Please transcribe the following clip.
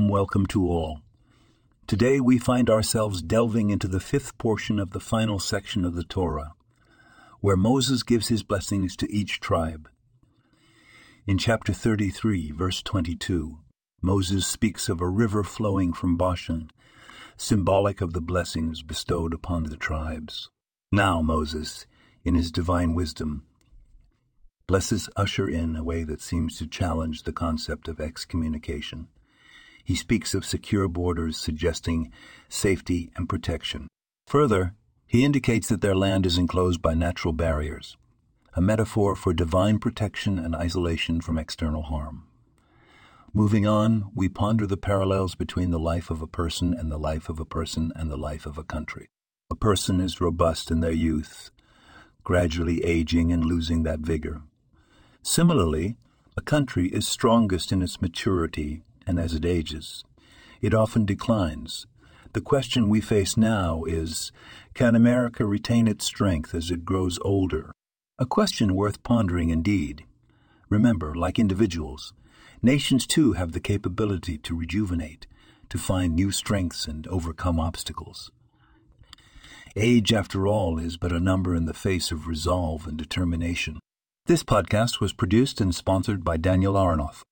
welcome to all. Today we find ourselves delving into the fifth portion of the final section of the Torah, where Moses gives his blessings to each tribe. In chapter 33, verse 22, Moses speaks of a river flowing from Bashan, symbolic of the blessings bestowed upon the tribes. Now Moses, in his divine wisdom, blesses Asher in a way that seems to challenge the concept of excommunication. He speaks of secure borders, suggesting safety and protection. Further, he indicates that their land is enclosed by natural barriers, a metaphor for divine protection and isolation from external harm. Moving on, we ponder the parallels between the life of a person and the life of a person and the life of a country. A person is robust in their youth, gradually aging and losing that vigor. Similarly, a country is strongest in its maturity, and as it ages, it often declines. The question we face now is can America retain its strength as it grows older? A question worth pondering indeed. Remember, like individuals, Nations too have the capability to rejuvenate, to find new strengths and overcome obstacles. Age, after all, is but a number in the face of resolve and determination. This podcast was produced and sponsored by Daniel Aronoff.